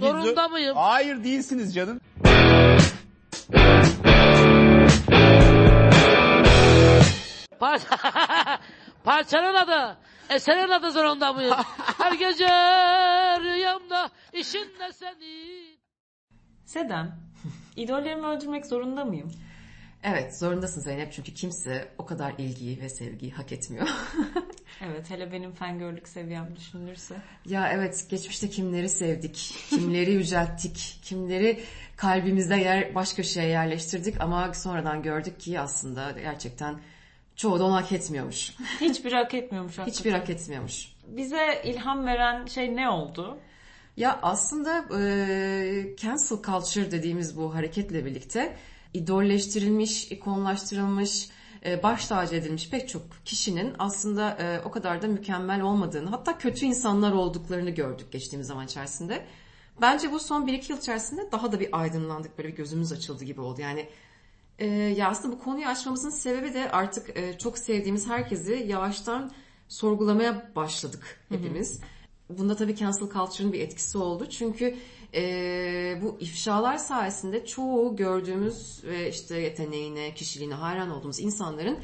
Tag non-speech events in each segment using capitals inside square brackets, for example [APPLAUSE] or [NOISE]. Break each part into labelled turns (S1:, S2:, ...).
S1: Zorunda mıyım?
S2: Hayır değilsiniz canım.
S1: Parça... [LAUGHS] Parçanın adı. Eserin adı zorunda mıyım? [LAUGHS] Her gece rüyamda işinle senin.
S3: Sedem, idollerimi öldürmek zorunda mıyım?
S4: Evet zorundasın Zeynep çünkü kimse o kadar ilgiyi ve sevgiyi hak etmiyor. [LAUGHS]
S3: Evet, hele benim fangirlük seviyem düşünülürse.
S4: ya evet geçmişte kimleri sevdik, kimleri [LAUGHS] yücelttik, kimleri kalbimizde yer başka şeye yerleştirdik ama sonradan gördük ki aslında gerçekten çoğu da onu hak etmiyormuş. [LAUGHS]
S3: Hiçbir hak etmiyormuş hakikaten.
S4: Hiçbir hak etmiyormuş.
S3: Bize ilham veren şey ne oldu?
S4: Ya aslında e, cancel culture dediğimiz bu hareketle birlikte idolleştirilmiş, ikonlaştırılmış, e, baş tacı edilmiş pek çok kişinin aslında e, o kadar da mükemmel olmadığını, hatta kötü insanlar olduklarını gördük geçtiğimiz zaman içerisinde. Bence bu son 1-2 yıl içerisinde daha da bir aydınlandık, böyle bir gözümüz açıldı gibi oldu. Yani e, ya aslında bu konuyu açmamızın sebebi de artık e, çok sevdiğimiz herkesi yavaştan sorgulamaya başladık hepimiz. Bunda tabii cancel culture'ın bir etkisi oldu. Çünkü e, bu ifşalar sayesinde çoğu gördüğümüz ve işte yeteneğine, kişiliğine hayran olduğumuz insanların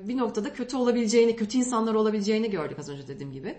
S4: bir noktada kötü olabileceğini, kötü insanlar olabileceğini gördük az önce dediğim gibi.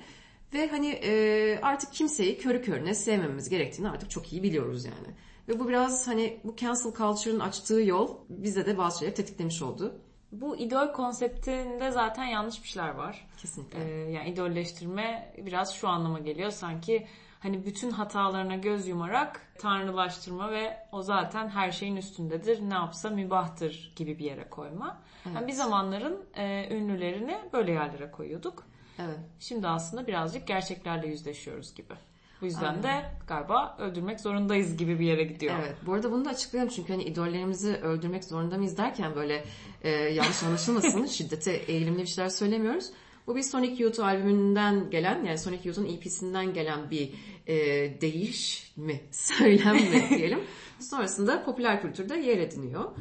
S4: Ve hani e, artık kimseyi körü körüne sevmememiz gerektiğini artık çok iyi biliyoruz yani. Ve bu biraz hani bu cancel culture'ın açtığı yol bize de bazı şeyleri tetiklemiş oldu.
S3: Bu idol konseptinde zaten yanlış bir şeyler var.
S4: Kesinlikle.
S3: Ee, yani idolleştirme biraz şu anlama geliyor sanki hani bütün hatalarına göz yumarak tanrılaştırma ve o zaten her şeyin üstündedir ne yapsa mübahtır gibi bir yere koyma. Yani bir zamanların e, ünlülerini böyle yerlere koyuyorduk.
S4: Evet.
S3: Şimdi aslında birazcık gerçeklerle yüzleşiyoruz gibi. Bu yüzden de galiba öldürmek zorundayız gibi bir yere gidiyor.
S4: Evet. Bu arada bunu da açıklayalım çünkü hani idollerimizi öldürmek zorunda mıyız derken böyle e, yanlış anlaşılmasın. [LAUGHS] şiddete eğilimli bir şeyler söylemiyoruz. Bu bir Sonic Youth albümünden gelen yani Sonic Youth'un EP'sinden gelen bir e, değiş mi, [LAUGHS] söylem mi diyelim. Sonrasında popüler kültürde yer ediniyor.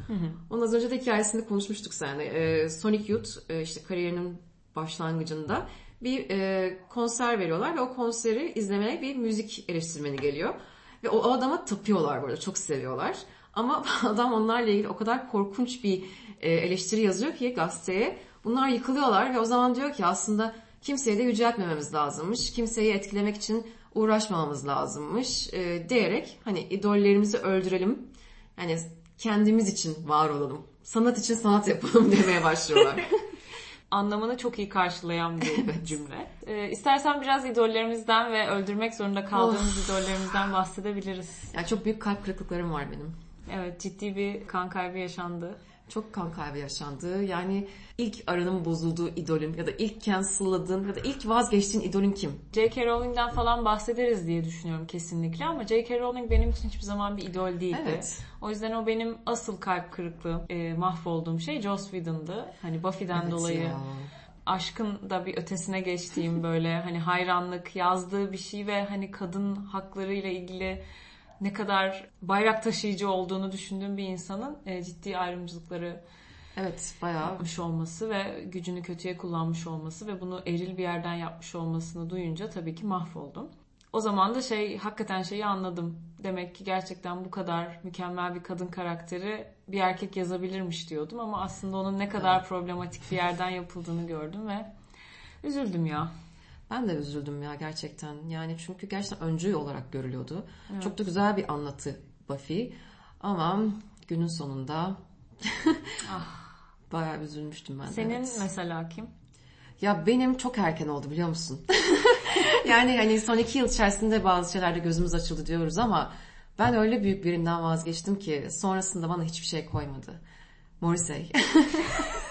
S4: Onun az önce de hikayesini konuşmuştuk seninle. E, Sonic Youth e, işte kariyerinin başlangıcında bir e, konser veriyorlar ve o konseri izlemeye bir müzik eleştirmeni geliyor. Ve o, o adama tapıyorlar böyle çok seviyorlar. Ama [LAUGHS] adam onlarla ilgili o kadar korkunç bir e, eleştiri yazıyor ki gazeteye. Bunlar yıkılıyorlar ve o zaman diyor ki aslında kimseyi de yüceltmememiz lazımmış. Kimseyi etkilemek için uğraşmamamız lazımmış e, diyerek hani idollerimizi öldürelim. Yani kendimiz için var olalım. Sanat için sanat yapalım [LAUGHS] demeye başlıyorlar. [LAUGHS]
S3: Anlamını çok iyi karşılayan bir [LAUGHS] cümle. Ee, istersen biraz idollerimizden ve öldürmek zorunda kaldığımız idollerimizden bahsedebiliriz.
S4: yani çok büyük kalp kırıklıklarım var benim.
S3: Evet ciddi bir kan kaybı yaşandı.
S4: Çok kan kaybı yaşandı. Yani ilk aranın bozulduğu idolün ya da ilk cancel'ladığın ya da ilk vazgeçtiğin idolün kim?
S3: J.K. Rowling'den falan bahsederiz diye düşünüyorum kesinlikle ama J.K. Rowling benim için hiçbir zaman bir idol değildi.
S4: Evet.
S3: O yüzden o benim asıl kalp kırıklığı, e, mahvolduğum şey Joss Whedon'dı. Hani Buffy'den
S4: Evet
S3: dolayı
S4: ya.
S3: aşkın da bir ötesine geçtiğim böyle hani hayranlık yazdığı bir şey ve hani kadın haklarıyla ilgili ne kadar bayrak taşıyıcı olduğunu düşündüğüm bir insanın e, ciddi ayrımcılıkları
S4: Evet bayağı
S3: yapmış olması ve gücünü kötüye kullanmış olması ve bunu eril bir yerden yapmış olmasını duyunca tabii ki mahvoldum. O zaman da şey hakikaten şeyi anladım. Demek ki gerçekten bu kadar mükemmel bir kadın karakteri bir erkek yazabilirmiş diyordum ama aslında onun ne kadar problematik bir yerden yapıldığını gördüm ve üzüldüm ya.
S4: Ben de üzüldüm ya gerçekten. Yani çünkü gerçekten öncü olarak görülüyordu. Çok da güzel bir anlatı Buffy. Ama günün sonunda [LAUGHS] bayağı üzülmüştüm ben de.
S3: Senin
S4: evet.
S3: mesela kim?
S4: Ya benim çok erken oldu biliyor musun? [LAUGHS] yani hani son iki yıl içerisinde bazı şeylerde gözümüz açıldı diyoruz ama ben öyle büyük birinden vazgeçtim ki sonrasında bana hiçbir şey koymadı. Morrissey. [LAUGHS]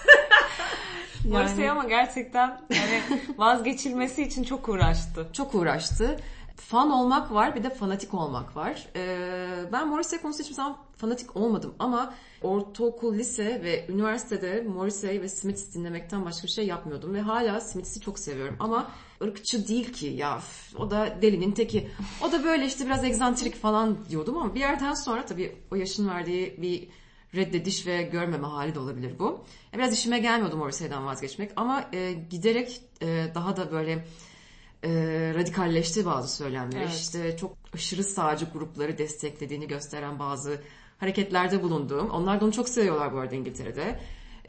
S3: Morrissey ama gerçekten yani [LAUGHS] vazgeçilmesi için çok uğraştı.
S4: çok uğraştı. Fan olmak var bir de fanatik olmak var. Ee, ben Morrissey konusunda hiçbir zaman fanatik olmadım ama ortaokul, lise ve üniversitede Morrissey ve Smiths dinlemekten başka bir şey yapmıyordum ve hala Smiths'i çok seviyorum ama ırkçı değil ki ya o da delinin teki. O da böyle işte biraz egzantrik falan diyordum ama bir yerden sonra tabii o yaşın verdiği bir reddediş ve görmeme hali de olabilir bu. Biraz işime gelmiyordu Morrissey'den vazgeçmek ama e, giderek e, daha da böyle e, radikalleşti bazı söylemleri.
S3: Evet.
S4: İşte çok aşırı sağcı grupları desteklediğini gösteren bazı hareketlerde bulunduğum. Onlar da onu çok seviyorlar bu arada İngiltere'de.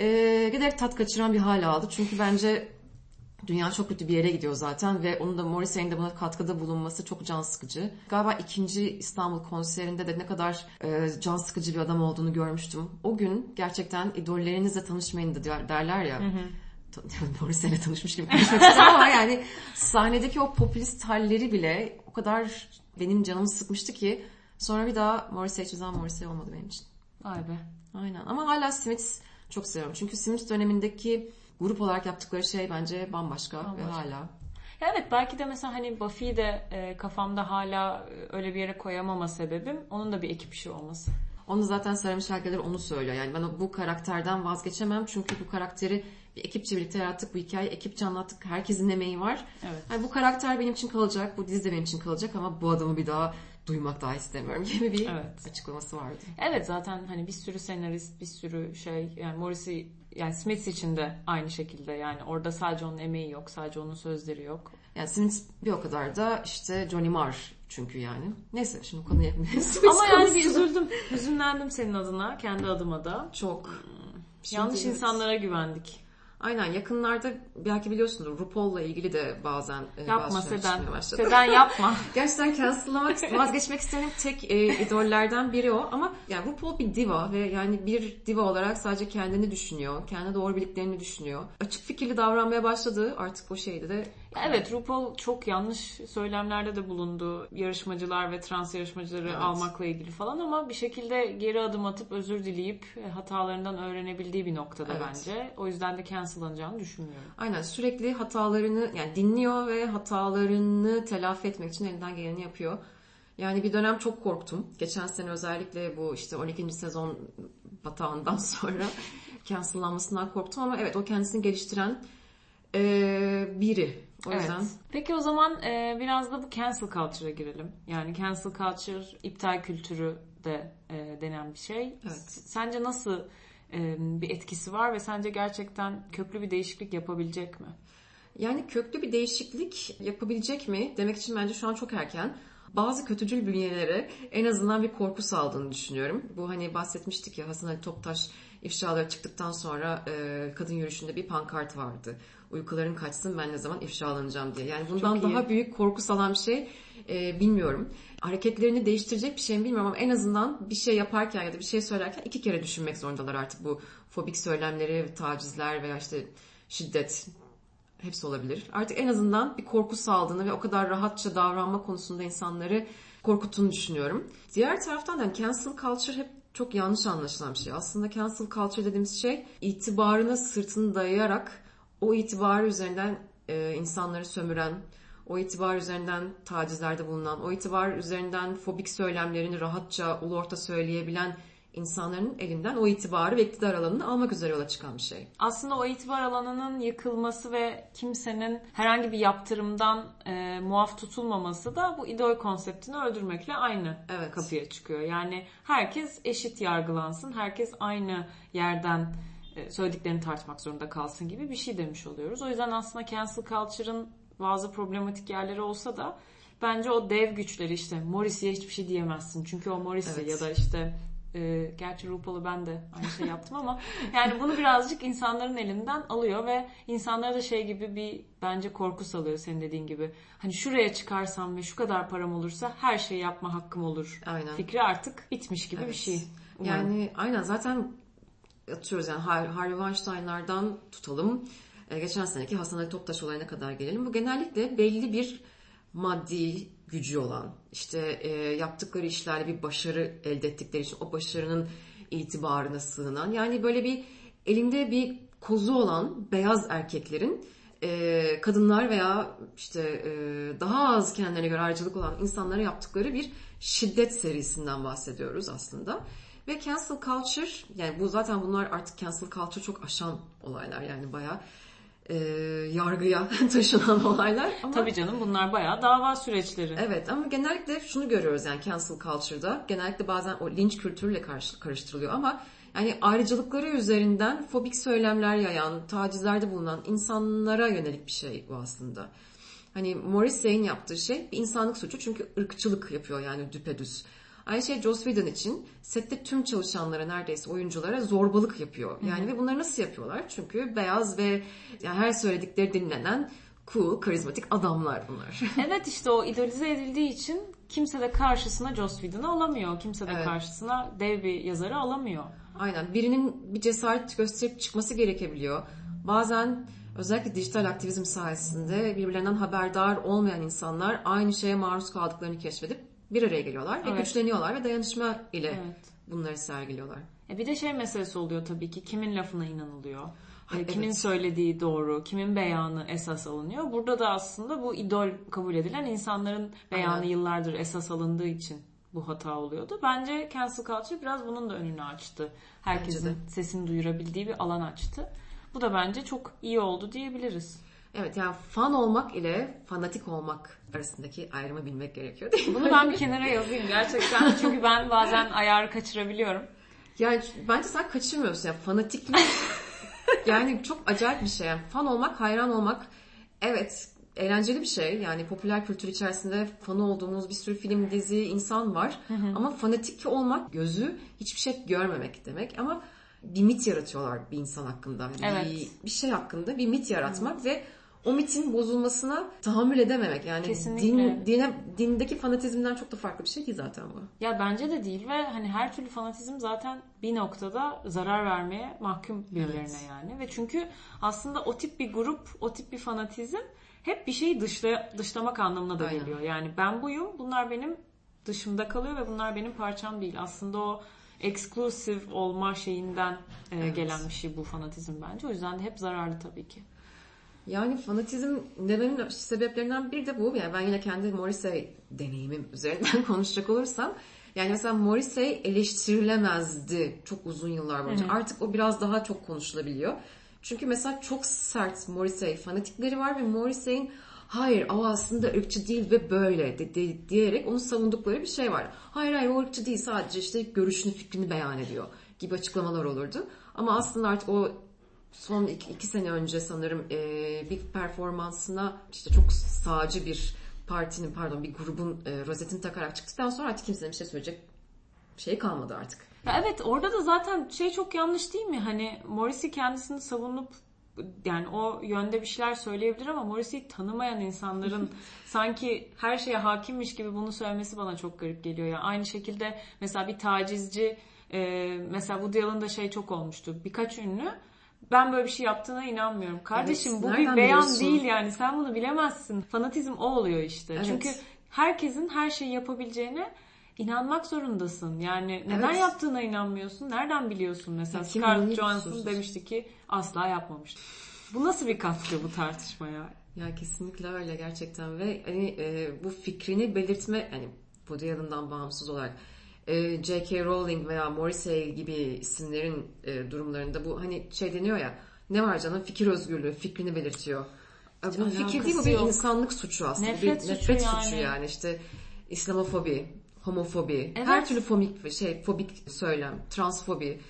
S4: E, giderek tat kaçıran bir hal aldı. Çünkü bence dünya çok kötü bir yere gidiyor zaten ve onun da Morrissey'in de buna katkıda bulunması çok can sıkıcı. Galiba ikinci İstanbul konserinde de ne kadar e, can sıkıcı bir adam olduğunu görmüştüm. O gün gerçekten idollerinizle tanışmayın da der- derler ya. [LAUGHS] Morrissey'le tanışmış gibi konuşmak istiyorum ama [LAUGHS] yani sahnedeki o popülist halleri bile o kadar benim canımı sıkmıştı ki sonra bir daha Morrissey hiçbir zaman Morrissey olmadı benim için.
S3: Vay be.
S4: Aynen ama hala Smiths çok seviyorum. Çünkü Smiths dönemindeki grup olarak yaptıkları şey bence bambaşka, ve
S3: Bambaşka.
S4: hala.
S3: Ya evet belki de mesela hani Buffy'yi de e, kafamda hala e, öyle bir yere koyamama sebebim onun da bir ekip işi olması.
S4: Onu zaten Sarı şarkıları onu söylüyor. Yani ben bu karakterden vazgeçemem çünkü bu karakteri bir ekipçe birlikte yarattık. Bu hikayeyi ekipçe anlattık. Herkesin emeği var.
S3: Evet.
S4: Yani bu karakter benim için kalacak. Bu dizi de benim için kalacak ama bu adamı bir daha duymak daha istemiyorum [LAUGHS] gibi bir
S3: Evet.
S4: açıklaması vardı.
S3: Evet zaten hani bir sürü senarist, bir sürü şey yani Morrissey yani Smith için de aynı şekilde yani orada sadece onun emeği yok, sadece onun sözleri yok.
S4: Yani Smith bir o kadar da işte Johnny Marr çünkü yani. Neyse şimdi konuya
S3: Ama yani bir üzüldüm, hüzünlendim senin adına, kendi adıma da.
S4: çok.
S3: Yanlış
S4: Şimdi evet.
S3: insanlara güvendik.
S4: Aynen yakınlarda belki biliyorsunuz RuPaul'la ilgili de bazen e,
S3: Yapma
S4: bazı
S3: Seden. Seden yapma. [LAUGHS]
S4: Gerçekten cancel'lamak, [LAUGHS] vazgeçmek istediğim tek e, idollerden biri o. Ama yani RuPaul bir diva ve yani bir diva olarak sadece kendini düşünüyor. Kendi doğru bildiklerini düşünüyor. Açık fikirli davranmaya başladı. Artık o şeyde de
S3: Evet RuPaul çok yanlış söylemlerde de bulundu. Yarışmacılar ve trans yarışmacıları
S4: Evet.
S3: almakla ilgili falan ama bir şekilde geri adım atıp özür dileyip e, hatalarından öğrenebildiği bir noktada
S4: Evet.
S3: bence. O yüzden de cancellanacağını düşünmüyorum.
S4: aynen sürekli hatalarını yani dinliyor ve hatalarını telafi etmek için elinden geleni yapıyor. Yani bir dönem çok korktum. Geçen sene özellikle bu işte 12. sezon batağından [LAUGHS] sonra cancellanmasından korktum ama evet o kendisini geliştiren e, biri. O yüzden
S3: Evet. Peki o zaman e, biraz da bu cancel culture'a girelim. Yani cancel culture iptal kültürü de e, denen bir şey.
S4: Evet.
S3: Sence nasıl e, bir etkisi var ve sence gerçekten köklü bir değişiklik yapabilecek mi?
S4: Yani köklü bir değişiklik yapabilecek mi demek için bence şu an çok erken. Bazı kötücül bünyelere en azından bir korku saldığını düşünüyorum. Bu hani bahsetmiştik ya Hasan Ali Toptaş ifşaları çıktıktan sonra e, kadın yürüyüşünde bir pankart vardı. Uykuların kaçsın ben ne zaman ifşalanacağım diye. Yani bundan
S3: Çok iyi.
S4: daha büyük korku salan bir şey e, bilmiyorum. Hareketlerini değiştirecek bir şey mi bilmiyorum ama en azından bir şey yaparken ya da bir şey söylerken iki kere düşünmek zorundalar artık bu fobik söylemleri, tacizler veya işte şiddet hepsi olabilir. Artık en azından bir korku saldığını ve o kadar rahatça davranma konusunda insanları korkuttuğunu düşünüyorum. Diğer taraftan da cancel culture hep çok yanlış anlaşılan bir şey. Aslında cancel culture dediğimiz şey itibarına sırtını dayayarak o itibarı üzerinden e, insanları sömüren, o itibar üzerinden tacizlerde bulunan, o itibar üzerinden fobik söylemlerini rahatça ulu orta söyleyebilen insanların elinden o itibarı ve iktidar alanını almak üzere yola çıkan bir şey.
S3: Aslında o itibar alanının yıkılması ve kimsenin herhangi bir yaptırımdan e, muaf tutulmaması da bu idol konseptini öldürmekle aynı
S4: Evet.
S3: kapıya çıkıyor. Yani herkes eşit yargılansın, herkes aynı yerden söylediklerini tartmak zorunda kalsın gibi bir şey demiş oluyoruz. O yüzden aslında cancel culture'ın bazı problematik yerleri olsa da bence o dev güçleri işte Morrissey'e hiçbir şey diyemezsin. Çünkü o Morrissey
S4: Evet.
S3: ya da işte e, gerçi RuPaul'u ben de aynı şey yaptım ama [LAUGHS] yani bunu birazcık insanların elinden alıyor ve insanlara da şey gibi bir bence korku salıyor senin dediğin gibi. Hani şuraya çıkarsam ve şu kadar param olursa her şeyi yapma hakkım olur.
S4: Aynen.
S3: Fikri artık bitmiş gibi bir
S4: Evet.
S3: şey. Umarım.
S4: Yani aynen zaten atıyoruz yani Har- Harvey Weinstein'lardan tutalım. E, geçen seneki Hasan Ali Toptaş olayına kadar gelelim. Bu genellikle belli bir maddi gücü olan, işte e, yaptıkları işlerle bir başarı elde ettikleri için o başarının itibarına sığınan, yani böyle bir elinde bir kozu olan beyaz erkeklerin e, kadınlar veya işte e, daha az kendilerine göre ayrıcalık olan insanlara yaptıkları bir şiddet serisinden bahsediyoruz aslında. Ve cancel culture yani bu zaten bunlar artık cancel culture çok aşan olaylar yani bayağı e, yargıya [LAUGHS] taşınan olaylar. Ama
S3: Tabii canım bunlar bayağı dava süreçleri.
S4: Evet ama genellikle şunu görüyoruz yani cancel culture'da. Genellikle bazen o linç kültürüyle karşı- karıştırılıyor ama yani ayrıcalıkları üzerinden fobik söylemler yayan, tacizlerde bulunan insanlara yönelik bir şey bu aslında. Hani Morrissey'in yaptığı şey bir insanlık suçu çünkü ırkçılık yapıyor yani düpedüz. Aynı şey Joss Whedon için sette tüm çalışanlara neredeyse oyunculara zorbalık yapıyor. Yani ve bunları nasıl yapıyorlar? Çünkü beyaz ve yani her söyledikleri dinlenen cool, karizmatik adamlar bunlar. [LAUGHS]
S3: Evet işte o idolize edildiği için kimse de karşısına Joss Whedon'ı alamıyor. Kimse de
S4: Evet.
S3: karşısına dev bir yazarı alamıyor.
S4: Aynen. Birinin bir cesaret gösterip çıkması gerekebiliyor. Bazen özellikle dijital aktivizm sayesinde birbirlerinden haberdar olmayan insanlar aynı şeye maruz kaldıklarını keşfedip bir araya geliyorlar ve
S3: Evet.
S4: güçleniyorlar ve dayanışma ile
S3: Evet.
S4: bunları sergiliyorlar.
S3: E bir de şey meselesi oluyor tabii ki kimin lafına inanılıyor. E,
S4: evet.
S3: Kimin söylediği doğru, kimin beyanı esas alınıyor. Burada da aslında bu idol kabul edilen insanların beyanı
S4: Aynen.
S3: yıllardır esas alındığı için bu hata oluyordu. Bence cancel culture biraz bunun da önünü açtı. Herkesin sesini duyurabildiği bir alan açtı. Bu da bence çok iyi oldu diyebiliriz.
S4: Evet yani fan olmak ile fanatik olmak arasındaki ayrımı bilmek gerekiyor değil mi?
S3: Bunu ben bir kenara yazayım gerçekten. [LAUGHS] Çünkü ben bazen ayarı kaçırabiliyorum.
S4: Yani bence sen kaçırmıyorsun. Yani fanatiklik [LAUGHS] yani çok acayip bir şey. Yani fan olmak, hayran olmak evet eğlenceli bir şey. Yani popüler kültür içerisinde fanı olduğumuz bir sürü film, dizi, insan var. Ama fanatik olmak gözü hiçbir şey görmemek demek. Ama bir mit yaratıyorlar bir insan hakkında.
S3: Evet.
S4: Bir, bir şey hakkında bir mit yaratmak ve o mitin bozulmasına tahammül edememek. Yani
S3: Kesinlikle.
S4: din, dine, dindeki fanatizmden çok da farklı bir şey değil zaten bu.
S3: Ya bence de değil ve hani her türlü fanatizm zaten bir noktada zarar vermeye mahkum birilerine
S4: Evet.
S3: yani. Ve çünkü aslında o tip bir grup, o tip bir fanatizm hep bir şeyi dışla, dışlamak anlamına da
S4: Aynen.
S3: geliyor. Yani ben buyum, bunlar benim dışımda kalıyor ve bunlar benim parçam değil. Aslında o exclusive olma şeyinden e,
S4: Evet.
S3: gelen bir şey bu fanatizm bence. O yüzden de hep zararlı tabii ki.
S4: Yani fanatizm dememin sebeplerinden biri de bu. Yani ben yine kendi Morrissey deneyimim üzerinden [LAUGHS] konuşacak olursam. Yani mesela Morrissey eleştirilemezdi çok uzun yıllar boyunca. Artık o biraz daha çok konuşulabiliyor. Çünkü mesela çok sert Morrissey fanatikleri var ve Morrissey'in hayır o aslında ırkçı değil ve böyle de, de- diyerek onu savundukları bir şey var. Hayır hayır o ırkçı değil sadece işte görüşünü fikrini beyan ediyor gibi açıklamalar olurdu. Ama aslında artık o son iki, iki sene önce sanırım e, bir performansına işte çok sağcı bir partinin pardon bir grubun e, rozetini takarak çıktıktan sonra artık kimsenin bir şey söyleyecek şey kalmadı artık.
S3: Ya evet orada da zaten şey çok yanlış değil mi? Hani Morrissey kendisini savunup yani o yönde bir şeyler söyleyebilir ama Morrissey'i tanımayan insanların [LAUGHS] sanki her şeye hakimmiş gibi bunu söylemesi bana çok garip geliyor. ya aynı şekilde mesela bir tacizci e, mesela Woody Allen'da şey çok olmuştu. Birkaç ünlü ben böyle bir şey yaptığına inanmıyorum. Kardeşim
S4: Evet,
S3: bu bir beyan
S4: biliyorsun?
S3: değil yani sen bunu bilemezsin. Fanatizm o oluyor işte.
S4: Evet.
S3: Çünkü herkesin her şeyi yapabileceğine inanmak zorundasın. Yani neden
S4: Evet.
S3: yaptığına inanmıyorsun? Nereden biliyorsun? Mesela
S4: Ya
S3: Scarlett Johansson demişti ki asla yapmamış. Bu nasıl bir katkı bu tartışmaya?
S4: Ya kesinlikle öyle gerçekten ve hani e, bu fikrini belirtme hani Woody Allen'dan bağımsız olarak e, J.K. Rowling veya Morrissey gibi isimlerin e, durumlarında bu hani şey deniyor ya ne var canım fikir özgürlüğü fikrini belirtiyor. E, bu fikir değil bu bir insanlık suçu aslında.
S3: Nefret
S4: bir
S3: suçu
S4: nefret
S3: yani.
S4: suçu yani işte İslamofobi, homofobi,
S3: Evet.
S4: her türlü fobik şey fobik söylem, transfobi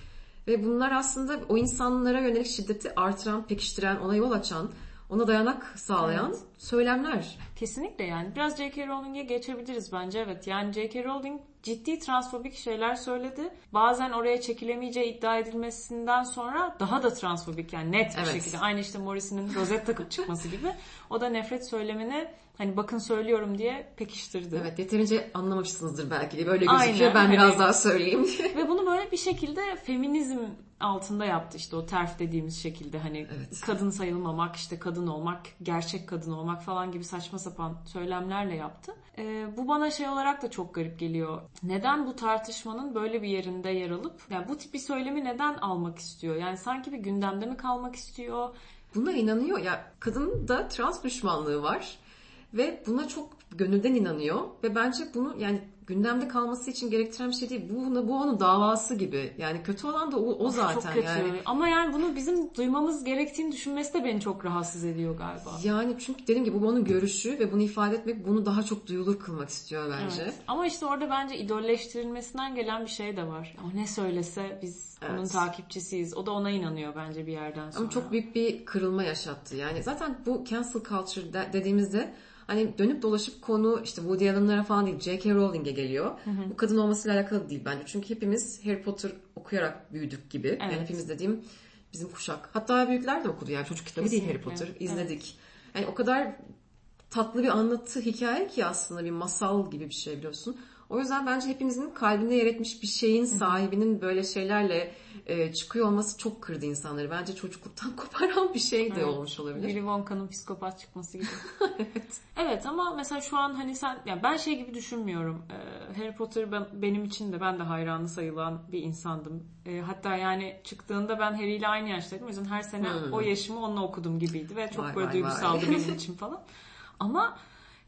S4: ve bunlar aslında o insanlara yönelik şiddeti artıran, pekiştiren, ona yol açan, ona dayanak sağlayan
S3: Evet.
S4: Söylemler.
S3: Kesinlikle yani. Biraz J.K. Rowling'e geçebiliriz bence evet. Yani J.K. Rowling ciddi transfobik şeyler söyledi. Bazen oraya çekilemeyeceği iddia edilmesinden sonra daha da transfobik yani net bir
S4: Evet.
S3: şekilde. Aynı işte Morrison'ın rozet takıp çıkması gibi. O da nefret söylemini hani bakın söylüyorum diye pekiştirdi.
S4: Evet yeterince anlamamışsınızdır belki de böyle
S3: Aynen,
S4: gözüküyor. Ben
S3: hani-
S4: biraz daha söyleyeyim diye. [LAUGHS]
S3: Ve bunu böyle bir şekilde feminizm altında yaptı işte o terf dediğimiz şekilde hani
S4: Evet.
S3: kadın sayılmamak işte kadın olmak gerçek kadın olmak falan gibi saçma sapan söylemlerle yaptı. Ee, bu bana şey olarak da çok garip geliyor. Neden bu tartışmanın böyle bir yerinde yer alıp yani bu tip bir söylemi neden almak istiyor? Yani sanki bir gündemde mi kalmak istiyor?
S4: Buna inanıyor. Ya kadının da trans düşmanlığı var ve buna çok gönülden inanıyor ve bence bunu yani gündemde kalması için gerektiren bir şey değil. Bu, bu onun davası gibi. Yani kötü olan da o, o zaten
S3: çok kötü.
S4: yani.
S3: Ama yani bunu bizim duymamız gerektiğini düşünmesi de beni çok rahatsız ediyor galiba.
S4: Yani çünkü dediğim gibi bu onun görüşü ve bunu ifade etmek bunu daha çok duyulur kılmak istiyor bence.
S3: Evet. Ama işte orada bence idolleştirilmesinden gelen bir şey de var. O ne söylese biz onun
S4: Evet.
S3: takipçisiyiz. O da ona inanıyor bence bir yerden sonra.
S4: Ama çok büyük bir kırılma yaşattı. Yani zaten bu cancel culture de- dediğimizde Hani dönüp dolaşıp konu işte Woody Allen'lara falan değil J.K. Rowling'e geliyor. Bu kadın olmasıyla alakalı değil bence. Çünkü hepimiz Harry Potter okuyarak büyüdük gibi. Yani
S3: Evet.
S4: hepimiz dediğim bizim kuşak. Hatta büyükler de okudu yani çocuk kitabı değil Harry. Potter. İzledik. Yani o kadar tatlı bir anlatı hikaye ki aslında bir masal gibi bir şey biliyorsun. O yüzden bence hepimizin kalbinde yer etmiş bir şeyin sahibinin böyle şeylerle e, çıkıyor olması çok kırdı insanları. Bence çocukluktan [LAUGHS] koparan bir şey de olmuş olabilir.
S3: Willy Wonka'nın psikopat çıkması gibi. [LAUGHS] evet. Evet ama mesela şu an hani sen yani ben şey gibi düşünmüyorum. Ee, Harry Potter ben, benim için de ben de hayranı sayılan bir insandım. Ee, hatta yani çıktığında ben Harry ile aynı yaştaydım. O yüzden her sene o yaşımı onunla okudum gibiydi ve çok
S4: Hmm. Vay,
S3: böyle
S4: vay,
S3: duygusaldı
S4: vay.
S3: benim [LAUGHS] için falan. Ama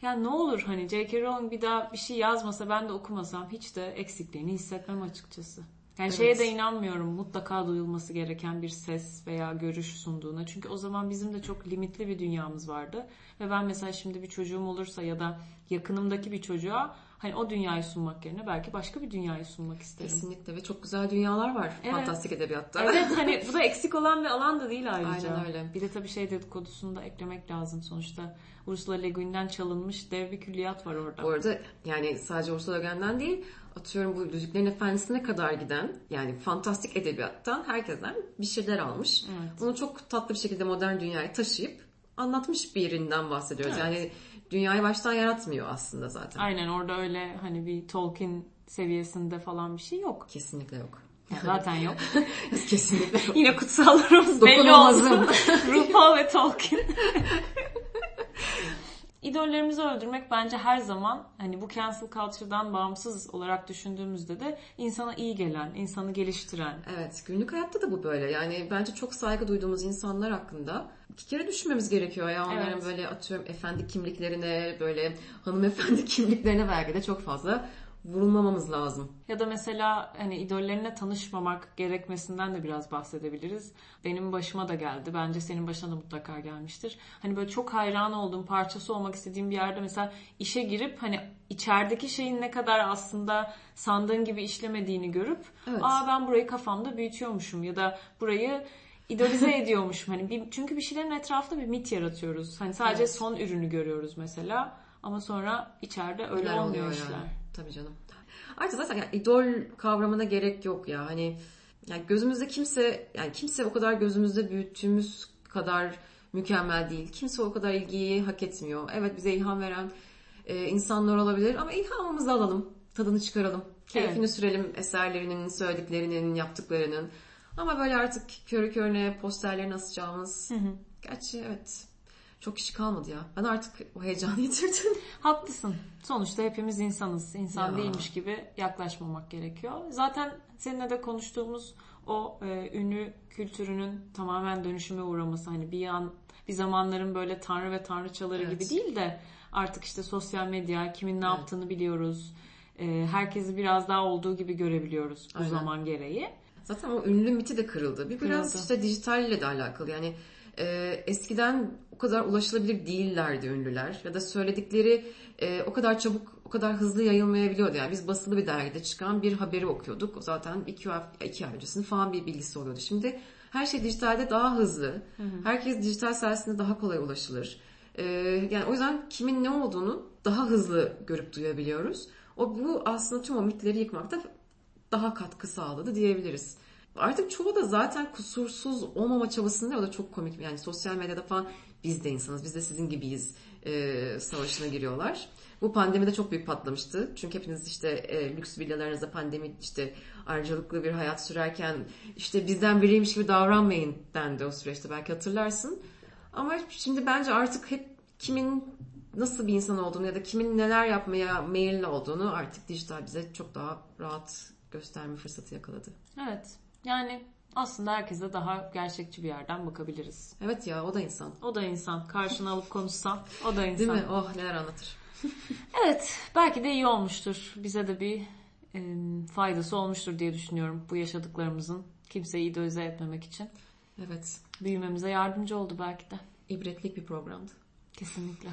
S3: yani ne olur hani J.K. Rowling bir daha bir şey yazmasa ben de okumasam hiç de eksikliğini hissetmem açıkçası. Yani şeye de inanmıyorum mutlaka duyulması gereken bir ses veya görüş sunduğuna. Çünkü o zaman bizim de çok limitli bir dünyamız vardı. Ve ben mesela şimdi bir çocuğum olursa ya da yakınımdaki bir çocuğa hani o dünyayı sunmak yerine belki başka bir dünyayı sunmak isterim.
S4: Kesinlikle ve çok güzel dünyalar var
S3: Evet.
S4: fantastik edebiyatta.
S3: Evet [LAUGHS] hani bu da eksik olan bir alan da değil ayrıca.
S4: Aynen öyle.
S3: Bir de tabii şey dedikodusunu da eklemek lazım. Sonuçta Ursula Le Guin'den çalınmış dev bir külliyat var orada.
S4: Bu arada yani sadece Ursula Le Guin'den değil atıyorum bu Yüzüklerin Efendisi'ne kadar giden yani fantastik edebiyattan herkesten bir şeyler almış.
S3: Evet.
S4: Bunu çok tatlı bir şekilde modern dünyaya taşıyıp anlatmış bir yerinden bahsediyoruz.
S3: Evet.
S4: Yani dünyayı baştan yaratmıyor aslında zaten.
S3: Aynen orada öyle hani bir Tolkien seviyesinde falan bir şey yok.
S4: Kesinlikle yok.
S3: Yani zaten yok. [LAUGHS]
S4: Kesinlikle yok.
S3: Yine kutsallarımız belli oldu. [LAUGHS] RuPaul ve Tolkien. [LAUGHS] İdollerimizi öldürmek bence her zaman hani bu cancel culture'dan bağımsız olarak düşündüğümüzde de insana iyi gelen, insanı geliştiren.
S4: Evet, günlük hayatta da bu böyle. Yani bence çok saygı duyduğumuz insanlar hakkında iki kere düşünmemiz gerekiyor ya. Onların
S3: Evet.
S4: böyle atıyorum efendi kimliklerine, böyle hanımefendi [LAUGHS] kimliklerine belki de çok fazla vurulmamamız lazım.
S3: Ya da mesela hani idollerine tanışmamak gerekmesinden de biraz bahsedebiliriz. Benim başıma da geldi. Bence senin başına da mutlaka gelmiştir. Hani böyle çok hayran olduğum, parçası olmak istediğim bir yerde mesela işe girip hani içerideki şeyin ne kadar aslında sandığın gibi işlemediğini görüp
S4: Evet.
S3: aa ben burayı kafamda büyütüyormuşum ya da burayı idolize [LAUGHS] ediyormuşum. Hani bir, çünkü bir şeylerin etrafında bir mit yaratıyoruz. Hani sadece
S4: Evet.
S3: son ürünü görüyoruz mesela ama sonra içeride öyle
S4: Neler
S3: olmuyor
S4: oluyor
S3: işler.
S4: Tabii canım. Artık zaten yani idol kavramına gerek yok ya. Hani yani gözümüzde kimse yani kimse o kadar gözümüzde büyüttüğümüz kadar mükemmel değil. Kimse o kadar ilgiyi hak etmiyor. Evet bize ilham veren e, insanlar olabilir ama ilhamımızı alalım. Tadını çıkaralım. Keyfini
S3: Evet.
S4: sürelim eserlerinin, söylediklerinin, yaptıklarının. Ama böyle artık körü körüne posterlerini asacağımız. Gerçi evet. Çok kişi kalmadı ya. Ben artık o heyecanı [LAUGHS] yitirdim.
S3: Haklısın. Sonuçta hepimiz insanız. İnsan
S4: Ya.
S3: değilmiş gibi yaklaşmamak gerekiyor. Zaten seninle de konuştuğumuz o e, ünlü kültürünün tamamen dönüşüme uğraması hani bir an bir zamanların böyle tanrı ve tanrıçaları
S4: Evet.
S3: gibi değil de artık işte sosyal medya kimin ne
S4: Evet.
S3: yaptığını biliyoruz. E, herkesi biraz daha olduğu gibi görebiliyoruz bu
S4: Aynen.
S3: zaman gereği.
S4: Zaten o ünlü miti de kırıldı. Bir biraz
S3: Kırıldı.
S4: işte dijitalle de alakalı. Yani e, eskiden o kadar ulaşılabilir değillerdi ünlüler. Ya da söyledikleri e, o kadar çabuk, o kadar hızlı yayılmayabiliyordu. Yani biz basılı bir dergide çıkan bir haberi okuyorduk. Zaten iki, ay- iki ay öncesinde falan bir bilgisi oluyordu. Şimdi her şey dijitalde daha hızlı. Herkes dijital sayesinde daha kolay ulaşılır. E, yani o yüzden kimin ne olduğunu daha hızlı görüp duyabiliyoruz. O bu aslında tüm o mitleri yıkmakta daha katkı sağladı diyebiliriz. Artık çoğu da zaten kusursuz olmama çabasında o da çok komik. Yani sosyal medyada falan biz de insanız, biz de sizin gibiyiz e, savaşına giriyorlar. Bu pandemide çok büyük patlamıştı. Çünkü hepiniz işte e, lüks villalarınızda pandemi işte ayrıcalıklı bir hayat sürerken işte bizden biriymiş gibi davranmayın dendi o süreçte belki hatırlarsın. Ama şimdi bence artık hep kimin nasıl bir insan olduğunu ya da kimin neler yapmaya meyilli olduğunu artık dijital bize çok daha rahat gösterme fırsatı yakaladı.
S3: Evet. Yani aslında herkese daha gerçekçi bir yerden bakabiliriz.
S4: Evet ya o da insan.
S3: O da insan. Karşına alıp konuşsan o da insan.
S4: Değil mi? Oh neler anlatır. [LAUGHS]
S3: Evet, belki de iyi olmuştur. Bize de bir e, faydası olmuştur diye düşünüyorum bu yaşadıklarımızın. Kimseyi idolize etmemek için.
S4: Evet.
S3: Büyümemize yardımcı oldu belki de.
S4: İbretlik bir programdı.
S3: Kesinlikle.